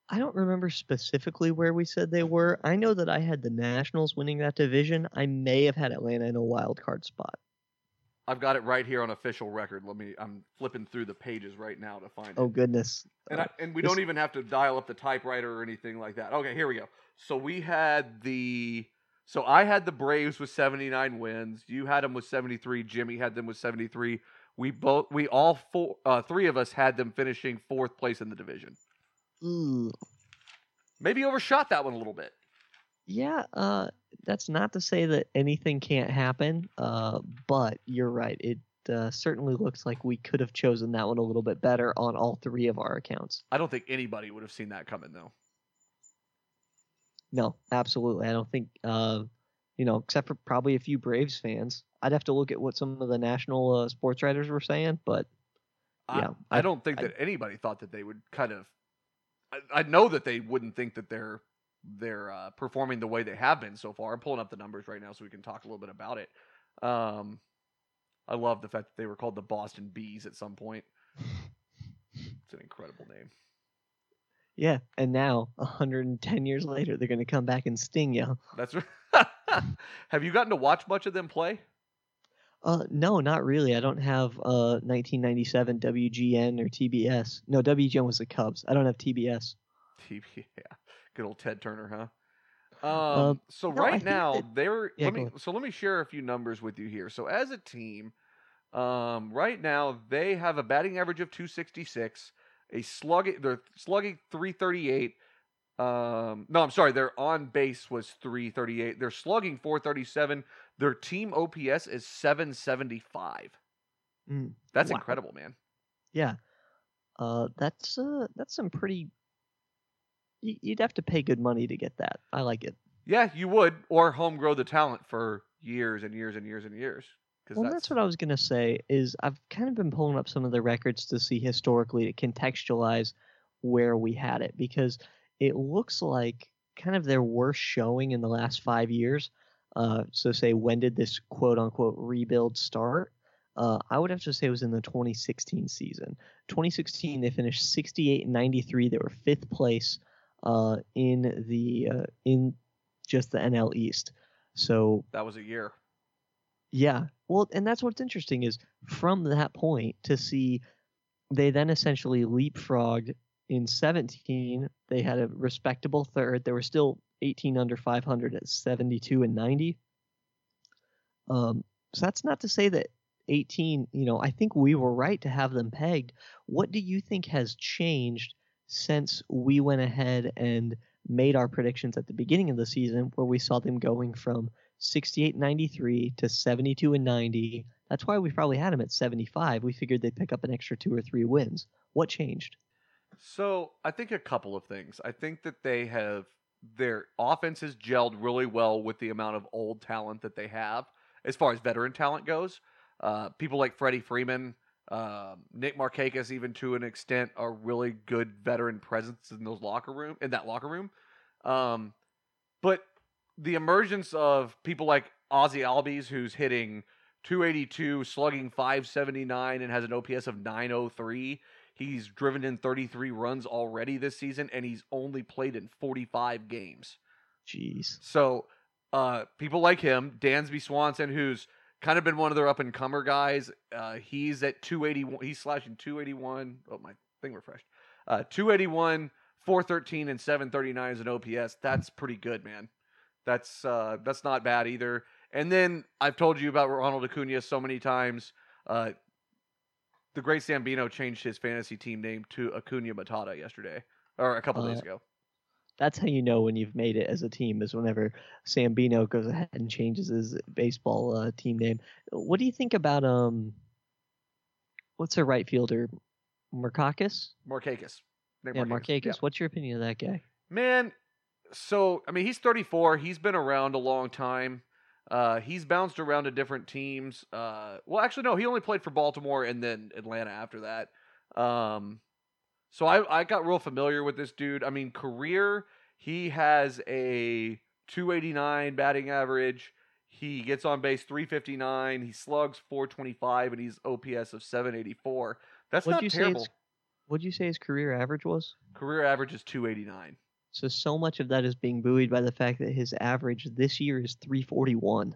I don't remember specifically where we said they were. I know that I had the Nationals winning that division. I may have had Atlanta in a wild card spot. I've got it right here on official record. Let me. I'm flipping through the pages right now to find Oh it. goodness. And, I, and we this- don't even have to dial up the typewriter or anything like that. Okay, here we go. So we had the. So I had the Braves with 79 wins. You had them with 73. Jimmy had them with 73. We both we all four uh, three of us had them finishing fourth place in the division. Ooh. Maybe overshot that one a little bit. Yeah, uh, that's not to say that anything can't happen, uh, but you're right. It uh, certainly looks like we could have chosen that one a little bit better on all three of our accounts. I don't think anybody would have seen that coming though. No, absolutely. I don't think, uh, you know, except for probably a few Braves fans. I'd have to look at what some of the national uh, sports writers were saying, but yeah, I, I I- don't think I- that anybody thought that they would kind of. I, I know that they wouldn't think that they're they're uh, performing the way they have been so far. I'm pulling up the numbers right now so we can talk a little bit about it. Um, I love the fact that they were called the Boston Bees at some point. It's an incredible name. yeah. And now, 110 years later, they're going to come back and sting you. That's. right. have you gotten to watch much of them play? Uh, no, not really. I don't have uh 1997 WGN or TBS. No, WGN was the Cubs. I don't have TBS. TV, yeah, good old Ted Turner, huh? Uh, Um, so no, right now that- they're Yeah, let me so let me share a few numbers with you here. So as a team, um, right now they have a batting average of 266, a slugging they're slugging 338. Um, no, I'm sorry, their on base was 338. They're slugging 437. Their team OPS is 775. Mm, That's Wow. incredible, man. yeah. Uh, that's uh, that's some pretty. You'd have to pay good money to get that. I like it. Yeah, you would, or home grow the talent for years and years and years and years. Well, that's, what I was gonna say. Is I've kind of been pulling up some of the records to see historically to contextualize where we had it because it looks like kind of their worst showing in the last five years. Uh, so say when did this quote unquote rebuild start? Uh, I would have to say it was in the 2016 season. 2016 they finished 68 and 93. They were fifth place uh, in the uh, in just the NL East. So that was a year. yeah. Well, and that's what's interesting is from that point to see they then essentially leapfrogged in 17. They had a respectable third. They were still 18 under 500 at 72 and 90. Um, so that's not to say that 18, you know, I think we were right to have them pegged. What do you think has changed since we went ahead and made our predictions at the beginning of the season where we saw them going from 68 93 to 72 and 90. That's why we probably had them at 75. We figured they'd pick up an extra two or three wins. What changed? So I think a couple of things. I think that they have their offense has gelled really well with the amount of old talent that they have, as far as veteran talent goes. Uh, people like Freddie Freeman, um, Nick Markakis, even to an extent, a really good veteran presence in those locker room in that locker room. Um, but the emergence of people like Ozzie Albies, who's hitting 282, slugging 579, and has an OPS of 903. He's driven in 33 runs already this season, and he's only played in 45 games. Jeez. So, uh, people like him, Dansby Swanson, who's kind of been one of their up and comer guys. Uh, he's at 281. He's slashing 281. Oh, my thing refreshed. Uh, 281, 413, and 739 is an OPS. That's pretty good, man. That's uh, that's not bad either. And then I've told you about Ronald Acuna so many times. Uh, the great Sambino changed his fantasy team name to Acuna Matata yesterday or a couple days Uh, ago. That's how you know when you've made it as a team is whenever Sambino goes ahead and changes his baseball uh, team name. What do you think about um? What's a right fielder? Markakis? Markakis. Nick Yeah, Markakis. Markakis. Yeah. What's your opinion of that guy? Man, so I mean, he's 34. He's been around a long time. Uh, he's bounced around to different teams. Uh, well, actually, no, he only played for Baltimore and then Atlanta after that. Um, so I, I got real familiar with this dude. I mean, career, he has a 289 batting average. He gets on base 359. He slugs 425, and he's OPS of 784. That's What'd not you say terrible. What'd you say his career average was? Career average is 289. So so much of that is being buoyed by the fact that his average this year is 341.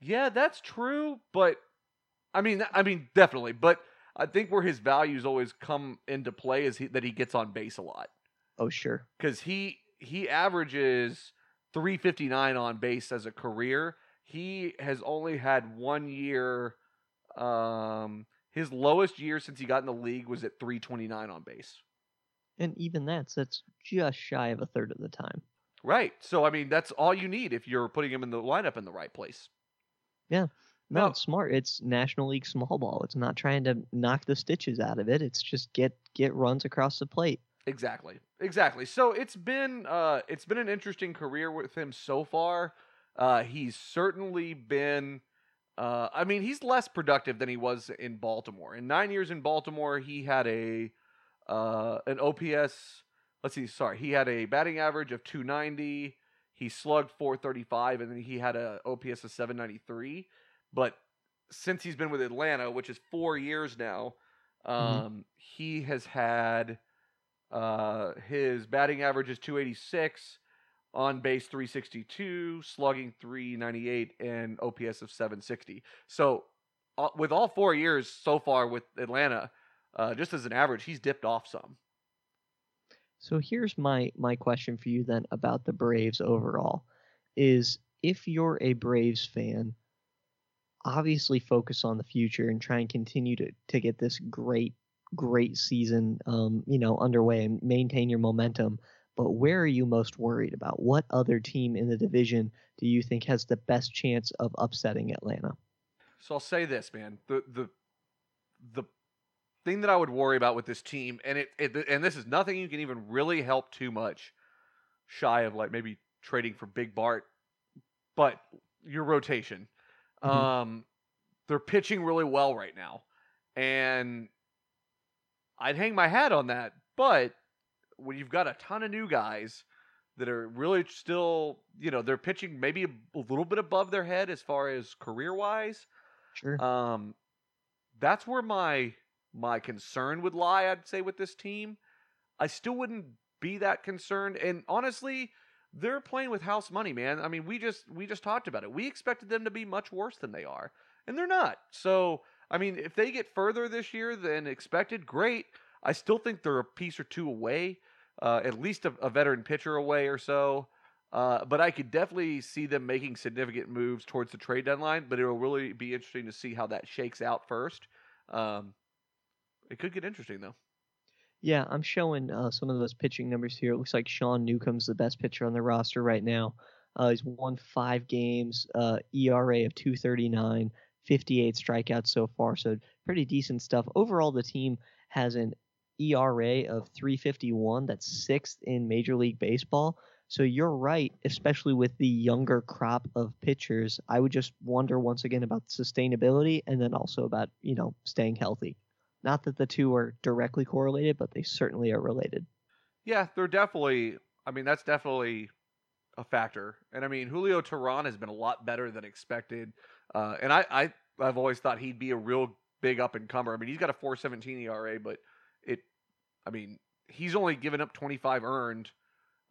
Yeah, that's true, but I mean, I mean, definitely. But I think where his values always come into play is he, that he gets on base a lot Oh sure. because he he averages 359 on base as a career. He has only had one year. Um, His lowest year since he got in the league was at 329 on base. And even that's that's just shy of a third of the time. Right. So I mean, that's all you need if you're putting him in the lineup in the right place. No, No. it's smart. It's National League small ball. It's not trying to knock the stitches out of it. It's just get get runs across the plate. Exactly. Exactly. So it's been uh it's been an interesting career with him so far. Uh he's certainly been uh I mean he's less productive than he was in Baltimore. In 9 years in Baltimore, he had a uh an OPS let's see, sorry, he had a batting average of 290. He slugged 435 and then he had a OPS of 793. But since he's been with Atlanta, which is 4 years now, um he has had uh, his batting average is 286, on base 362, slugging 398, and OPS of 760. So, uh, with all four years so far with Atlanta, uh, just as an average, he's dipped off some. So here's my my question for you then about the Braves overall is if you're a Braves fan, obviously focus on the future and try and continue to to get this great great season um, you know underway and maintain your momentum. But where are you most worried about? What other team in the division do you think has the best chance of upsetting Atlanta? So I'll say this, man. The the the thing that I would worry about with this team, and it, it and this is nothing you can even really help too much, shy of like maybe trading for Big Bart, but your rotation. Mhm. Um, they're pitching really well right now, and I'd hang my hat on that. But when you've got a ton of new guys that are really still, you know, they're pitching maybe a, a little bit above their head as far as career wise. Sure. Um, that's where my my concern would lie. I'd say with this team, I still wouldn't be that concerned. And honestly, they're playing with house money, man. I mean, we just we just talked about it. We expected them to be much worse than they are, and they're not. So, I mean, if they get further this year than expected, great. I still think they're a piece or two away, uh, at least a, a veteran pitcher away or so. Uh, but I could definitely see them making significant moves towards the trade deadline. But it'll really be interesting to see how that shakes out first. Um, it could get interesting though. Yeah, I'm showing uh, some of those pitching numbers here. It looks like Sean Newcomb's the best pitcher on the roster right now. Uh, he's won five games, uh, ERA of 239, 58 strikeouts so far, so pretty decent stuff. Overall, the team has an ERA of 351. That's sixth in Major League Baseball. So you're right, especially with the younger crop of pitchers. I would just wonder once again about sustainability and then also about, you know, staying healthy. Not that the two are directly correlated, but they certainly are related. Yeah, they're definitely. I mean, that's definitely a factor. And I mean, Julio Teheran has been a lot better than expected. Uh, and I, I, I've always thought he'd be a real big up and comer. I mean, he's got a 4.17 ERA, but it, I mean, he's only given up 25 earned,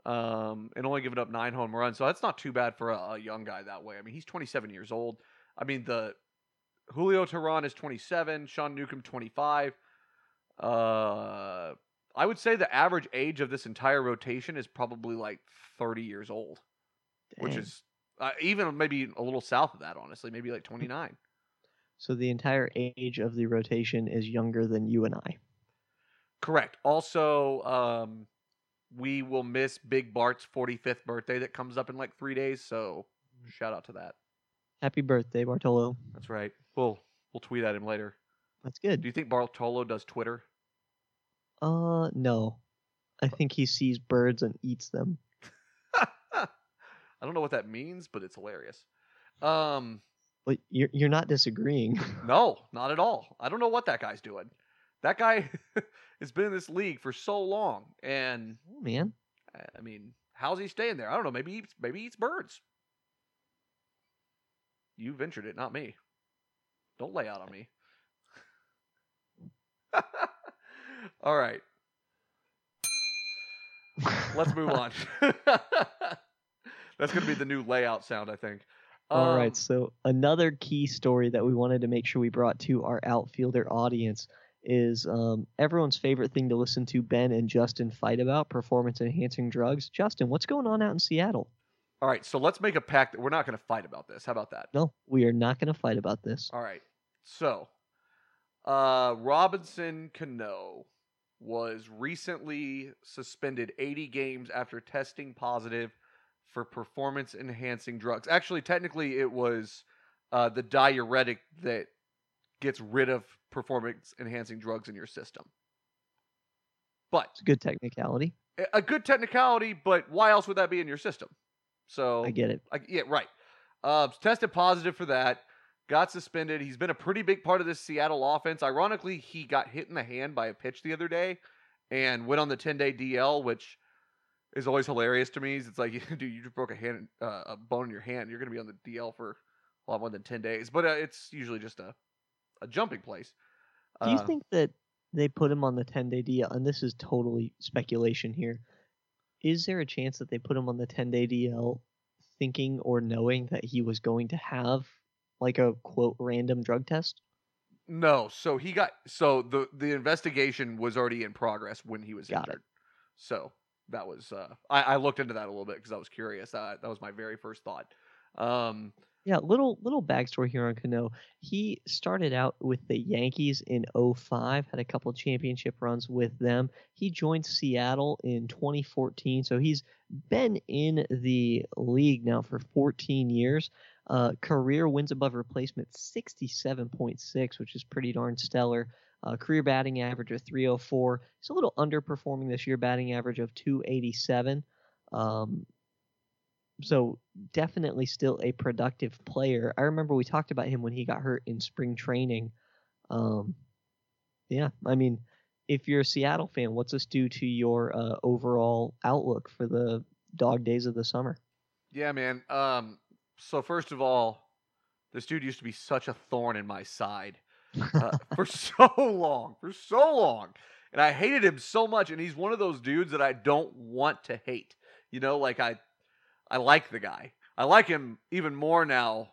um, and only given up nine home runs. So that's not too bad for a, a young guy that way. I mean, he's 27 years old. I mean, the Julio Teheran is 27, Sean Newcomb 25. Uh, I would say the average age of this entire rotation is probably like 30 years old, which is uh, even maybe a little south of that, honestly, maybe like 29. so the entire age of the rotation is younger than you and I. Correct. Also, um, we will miss Big Bart's 45th birthday that comes up in like three days. So shout out to that. Happy birthday, Bartolo. That's right. We'll we'll tweet at him later. That's good. Do you think Bartolo does Twitter? Uh, no. I think he sees birds and eats them. I don't know what that means, but it's hilarious. Um, But you're you're not disagreeing. no, not at all. I don't know what that guy's doing. That guy has been in this league for so long, and oh, man. I- mean, how's he staying there? I don't know. Maybe he maybe he eats birds. You ventured it, not me. Don't lay out on me. All right, let's move on. That's going to be the new layout sound, I think. All right. Um, So another key story that we wanted to make sure we brought to our outfielder audience is um, everyone's favorite thing to listen to Ben and Justin fight about performance enhancing drugs. Justin, what's going on out in Seattle? All right, so let's make a pact that we're not going to fight about this. How about that? No, we are not going to fight about this. All right. So, Uh, Robinson Cano was recently suspended 80 games after testing positive for performance enhancing drugs. Actually, technically, it was uh, the diuretic that gets rid of performance enhancing drugs in your system. But It's a good technicality. a- a good technicality, but why else would that be in your system? So I get it. like, yeah, right. Uh, tested positive for that. Got suspended. He's been a pretty big part of this Seattle offense. Ironically, he got hit in the hand by a pitch the other day, and went on the 10 day DL, which is always hilarious to me. It's like, dude, you just broke a hand, uh, a bone in your hand. You're gonna be on the DL for a lot more than 10 days, but uh, it's usually just a a jumping place. Do you Uh, think that they put him on the 10 day DL? And this is totally speculation here. Is there a chance that they put him on the 10 day DL thinking or knowing that he was going to have like a quote random drug test? No, so he got so the the investigation was already in progress when he was Got it. So that was uh I, I looked into that a little bit because I was curious. Uh, that was my very first thought. Um Yeah, little little backstory here on Cano. He started out with the Yankees in 05, had a couple championship runs with them. He joined Seattle in 2014, so he's been in the league now for 14 years. Uh, career wins above replacement 67.6, which is pretty darn stellar. Uh, career batting average of 304. He's a little underperforming this year, batting average of 287. Um, so definitely still a productive player. I remember we talked about him when he got hurt in spring training. Um, yeah, I mean, if you're a Seattle fan, what's this do to your uh, overall outlook for the dog days of the summer? yeah, man. Um so first of all, this dude used to be such a thorn in my side uh, for so long, for so long. And I hated him so much and he's one of those dudes that I don't want to hate. You know, like I I like the guy. I like him even more now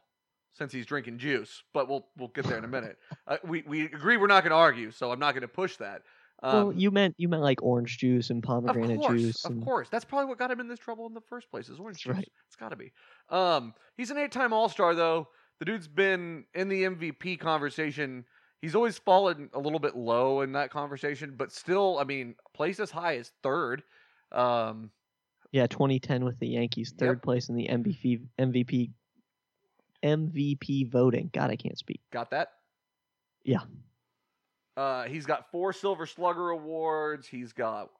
since he's drinking juice, but we'll we'll get there in a minute. Uh, we we agree we're not going to argue, so I'm not going to push that. Um, well, you meant you meant like orange juice and of pomegranate course, juice. of and- course, that's probably what got him in this trouble in the first place. Is orange juice? right. It's got to be. Um, he's an eight-time All-Star though. The dude's been in the MVP conversation. He's always fallen a little bit low in that conversation, but still, I mean, placed as high as third. Um, Yeah, 2010 with the Yankees, Yep. third place in the MVP MVP MVP voting. God, I can't speak. Got that? Yeah. Uh, he's got four Silver Slugger awards. He's got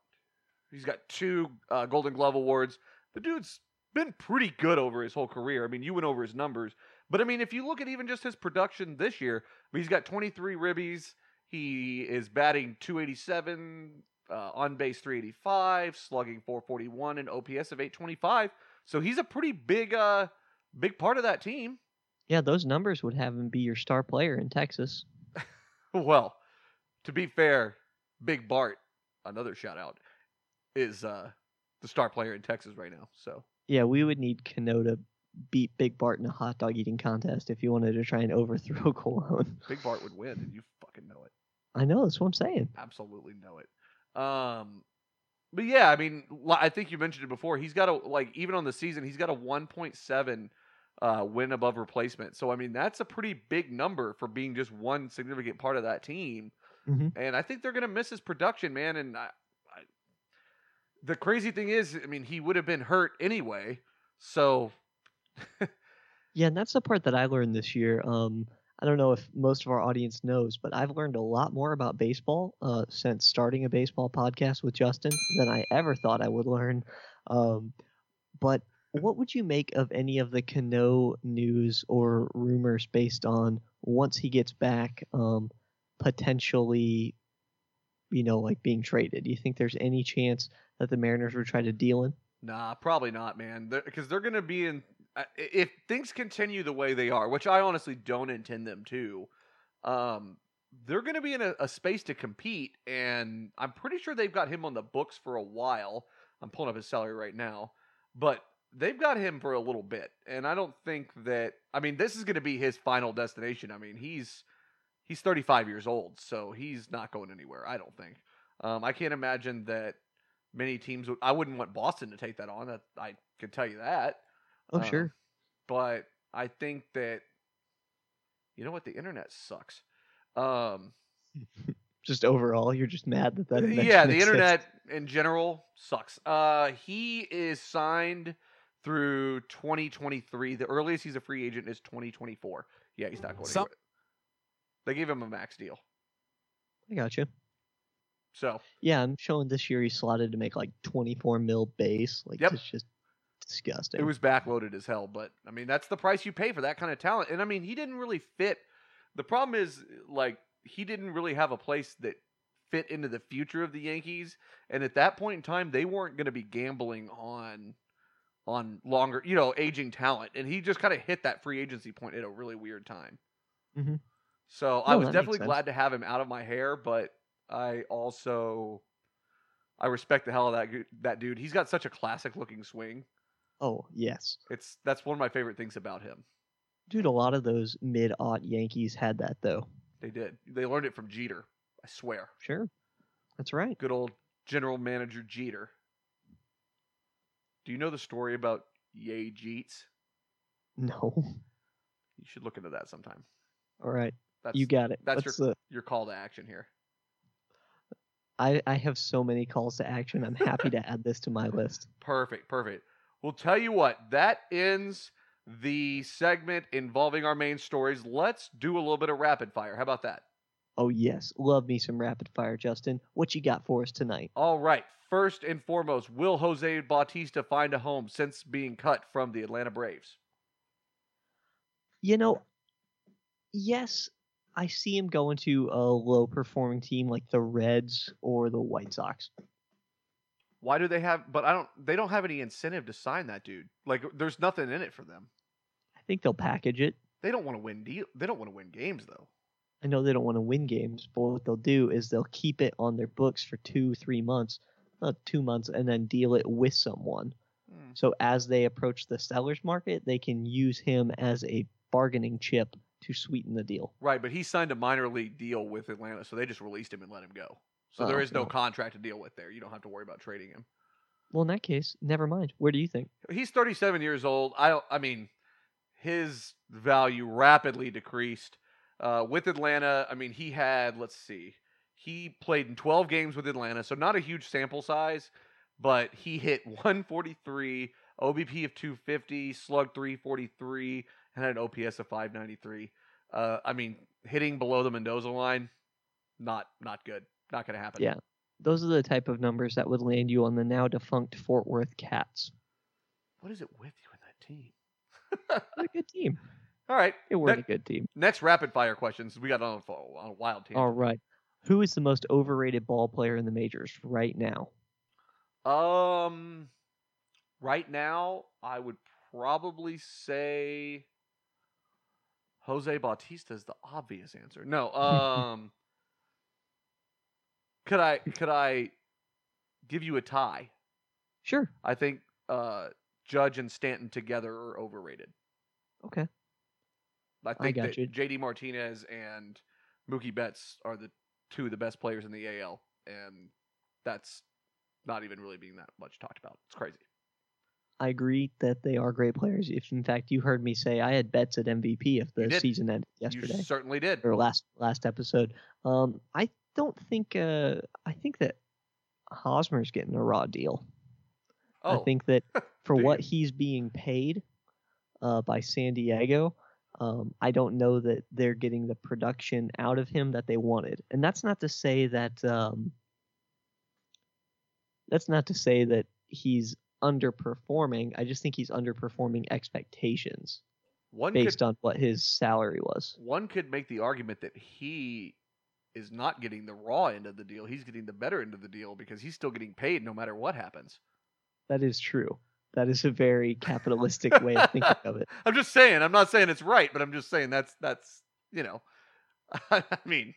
he's got two uh, Golden Glove awards. The dude's been pretty good over his whole career. I mean, you went over his numbers, but I mean, if you look at even just his production this year, I mean, he's got 23 ribbies. He is batting 287, uh, on base 385, slugging 441, and OPS of 825. So he's a pretty big, uh, big part of that team. Yeah, those numbers would have him be your star player in Texas. Well, to be fair, Big Bart, another shout out, is uh, the star player in Texas right now. So Yeah, we would need Cano to beat Big Bart in a hot dog eating contest if you wanted to try and overthrow Colon. Big Bart would win, and you fucking know it. I know, that's what I'm saying. Absolutely know it. Um, but yeah, I mean, I think you mentioned it before. He's got a like even on the season, he's got a 1.7 uh, win above replacement. So I mean, that's a pretty big number for being just one significant part of that team. Mhm. And I think they're gonna miss his production, man. And I, I, the crazy thing is, I mean, he would have been hurt anyway. So Yeah, and that's the part that I learned this year. Um, I don't know if most of our audience knows, but I've learned a lot more about baseball uh, since starting a baseball podcast with Justin than I ever thought I would learn. Um, but what would you make of any of the Cano news or rumors based on once he gets back, um, potentially, you know, like being traded? Do you think there's any chance that the Mariners would try to deal him? Nah, probably not, man. Because they're, going to be in. I- If things continue the way they are, which I honestly don't intend them to, um, they're going to be in a, a space to compete, and I'm pretty sure they've got him on the books for a while. I'm pulling up his salary right now, but they've got him for a little bit, and I don't think that. I mean, this is going to be his final destination. I mean, he's he's 35 years old, so he's not going anywhere. I don't think. Um, I can't imagine that many teams would. I wouldn't want Boston to take that on. That I can tell you that. Oh, Um, sure. But I think that you know what the internet sucks. Um, Just overall, you're just mad that that. yeah, the exists. internet in general sucks. Uh, he is signed through 2023. The earliest he's a free agent is 2024. Yeah, he's not going Some- anywhere. They gave him a max deal. I got you. So Yeah, I'm showing this year he's slotted to make like 24 mil base. Like Yep. it's just disgusting. it was backloaded as hell, but I mean that's the price you pay for that kind of talent. And I mean he didn't really fit. The problem is like he didn't really have a place that fit into the future of the Yankees. And at that point in time, they weren't going to be gambling on on longer, you know, aging talent. And he just kind of hit that free agency point at a really weird time. Mhm. So I was definitely glad to have him out of my hair, but I also I respect the hell of that that dude. He's got such a classic looking swing. Oh yes, It's that's one of my favorite things about him. dude. A lot of those mid-aught Yankees had that though. They did. They learned it from Jeter. I swear. Sure, that's right. Good old general manager Jeter. Do you know the story about Yay Jeets? No, You should look into that sometime. all right, That's you got it. that's Let's, your uh, your call to action here. I I have so many calls to action. I'm happy to add this to my list. Perfect, perfect. We'll tell you what, that ends the segment involving our main stories. Let's do a little bit of rapid fire. How about that? Oh yes, love me some rapid fire, Justin. What you got for us tonight? All right. First and foremost, will Jose Bautista find a home since being cut from the Atlanta Braves? You know, yes, I see him going to a low performing team like the Reds or the White Sox. Why do they have? But I don't. They don't have any incentive to sign that dude. Like, there's nothing in it for them. I think they'll package it. They don't want to win deal. They don't want to win games though. I know they don't want to win games, but what they'll do is they'll keep it on their books for two, three months, not two months, and then deal it with someone. Hmm. So as they approach the seller's market, they can use him as a bargaining chip to sweeten the deal. Right, but he signed a minor league deal with Atlanta, so they just released him and let him go. So there Oh, is no no. contract to deal with there. You don't have to worry about trading him. Well, in that case, never mind. Where do you think? He's 37 years old. I don't- I mean, his value rapidly decreased uh, with Atlanta. I mean, he had let's see, he played in 12 games with Atlanta, so not a huge sample size, but he hit 143, OBP of 250, slug 343, and had an OPS of 593. Uh, I mean, hitting below the Mendoza line, not not good. Not going to happen. Yeah. Those are the type of numbers that would land you on the now defunct Fort Worth Cats. What is it with you and that team? They're a good team. All right. They were a good team. Next rapid fire questions. We got on a, on a wild team. All right. Who is the most overrated ball player in the majors right now? Um, right now, I would probably say Jose Bautista is the obvious answer. No, um, could I could I give you a tie? Sure. I think uh, Judge and Stanton together are overrated. Okay. I think got that you. JD Martinez and Mookie Betts are the two of the best players in the AL, and that's not even really being that much talked about. It's crazy. I agree that they are great players. If in fact you heard me say I had Betts at MVP if the season ended yesterday You certainly did. or last last episode, um, I don't think uh, I think that Hosmer's getting a raw deal. Oh, I think that for what he's being paid uh, by San Diego, um, I don't know that they're getting the production out of him that they wanted. And that's not to say that um, that's not to say that he's underperforming. I just think he's underperforming expectations one based could on what his salary was. one could make the argument that he is not getting the raw end of the deal. He's getting the better end of the deal because he's still getting paid no matter what happens. That is true. That is a very capitalistic way of thinking of it. I'm just saying. I'm not saying it's right, but I'm just saying that's that's you know. I mean,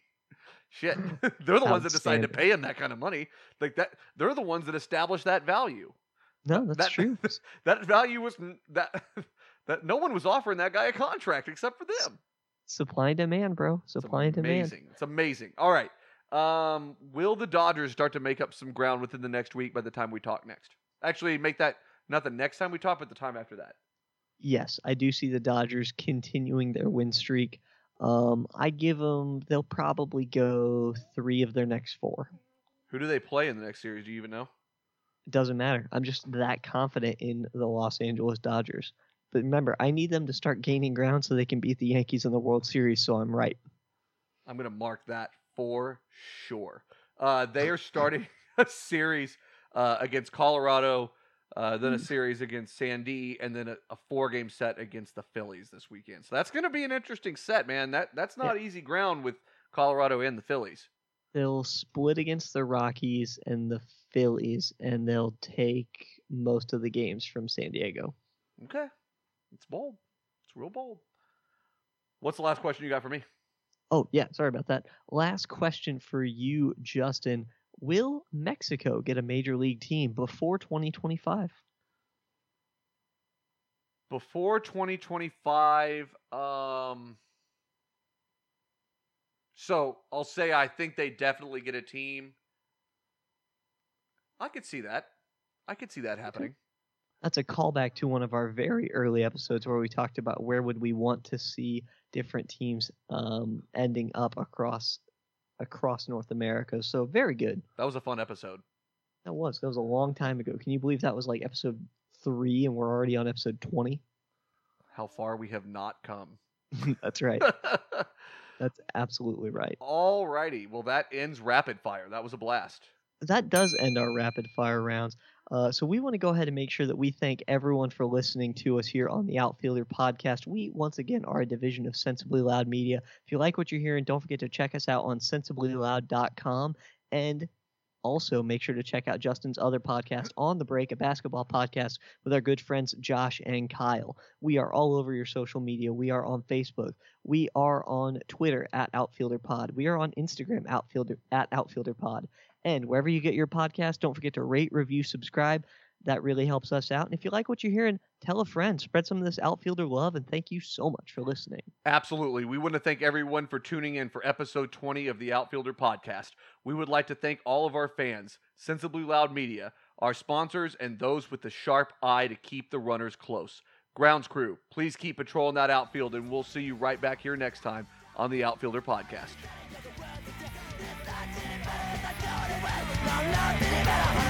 shit. they're the ones that decide to pay him that kind of money. Like that. They're the ones that establish that value. No, that's that, true. That value was that that no one was offering that guy a contract except for them. Supply and demand, bro. Supply and demand. amazing. It's amazing. All right. Um, will the Dodgers start to make up some ground within the next week by the time we talk next? Actually, make that not the next time we talk, but the time after that. Yes, I do see the Dodgers continuing their win streak. Um, I give them. They'll probably go three of their next four. Who do they play in the next series? Do you even know? It doesn't matter. I'm just that confident in the Los Angeles Dodgers. But remember, I need them to start gaining ground so they can beat the Yankees in the World Series. So I'm right. I'm going to mark that for sure. Uh, they are starting a series uh, against Colorado, uh, then a series against Sandy, and then a, a four-game set against the Phillies this weekend. So that's going to be an interesting set, man. That that's not easy ground with Colorado and the Phillies. They'll split against the Rockies and the Phillies, and they'll take most of the games from San Diego. Okay, it's bold. It's real bold. What's the last question you got for me? Oh, yeah, sorry about that. Last question for you, Justin. Will Mexico get a major league team before 2025? Before 2025, um so I'll say I think they definitely get a team. I could see that. I could see that happening. That's a callback to one of our very early episodes where we talked about where would we want to see different teams um, ending up across across North America. So very good. That was a fun episode. That was that was a long time ago. Can you believe that was like episode three and we're already on episode twenty? How far we have not come. That's right. That's absolutely right. All righty. Well, that ends rapid fire. That was a blast. That does end our rapid fire rounds. Uh, so we want to go ahead and make sure that we thank everyone for listening to us here on the Outfielder podcast. We once again are a division of Sensibly Loud Media. If you like what you're hearing, don't forget to check us out on sensiblyloud.com and also make sure to check out Justin's other podcast on the break, a basketball podcast with our good friends Josh and Kyle. We are all over your social media. We are on Facebook. We are on Twitter at Outfielder Pod. We are on Instagram Outfielder at Outfielder Pod. And wherever you get your podcast, don't forget to rate, review, subscribe. That really helps us out. And if you like what you're hearing, tell a friend. Spread some of this outfielder love. And thank you so much for listening. Absolutely. We want to thank everyone for tuning in for episode 20 of the Outfielder podcast. We would like to thank all of our fans, Sensibly Loud Media, our sponsors, and those with the sharp eye to keep the runners close. Grounds crew, please keep patrolling that outfield, and we'll see you right back here next time on the Outfielder podcast. I'm not any better.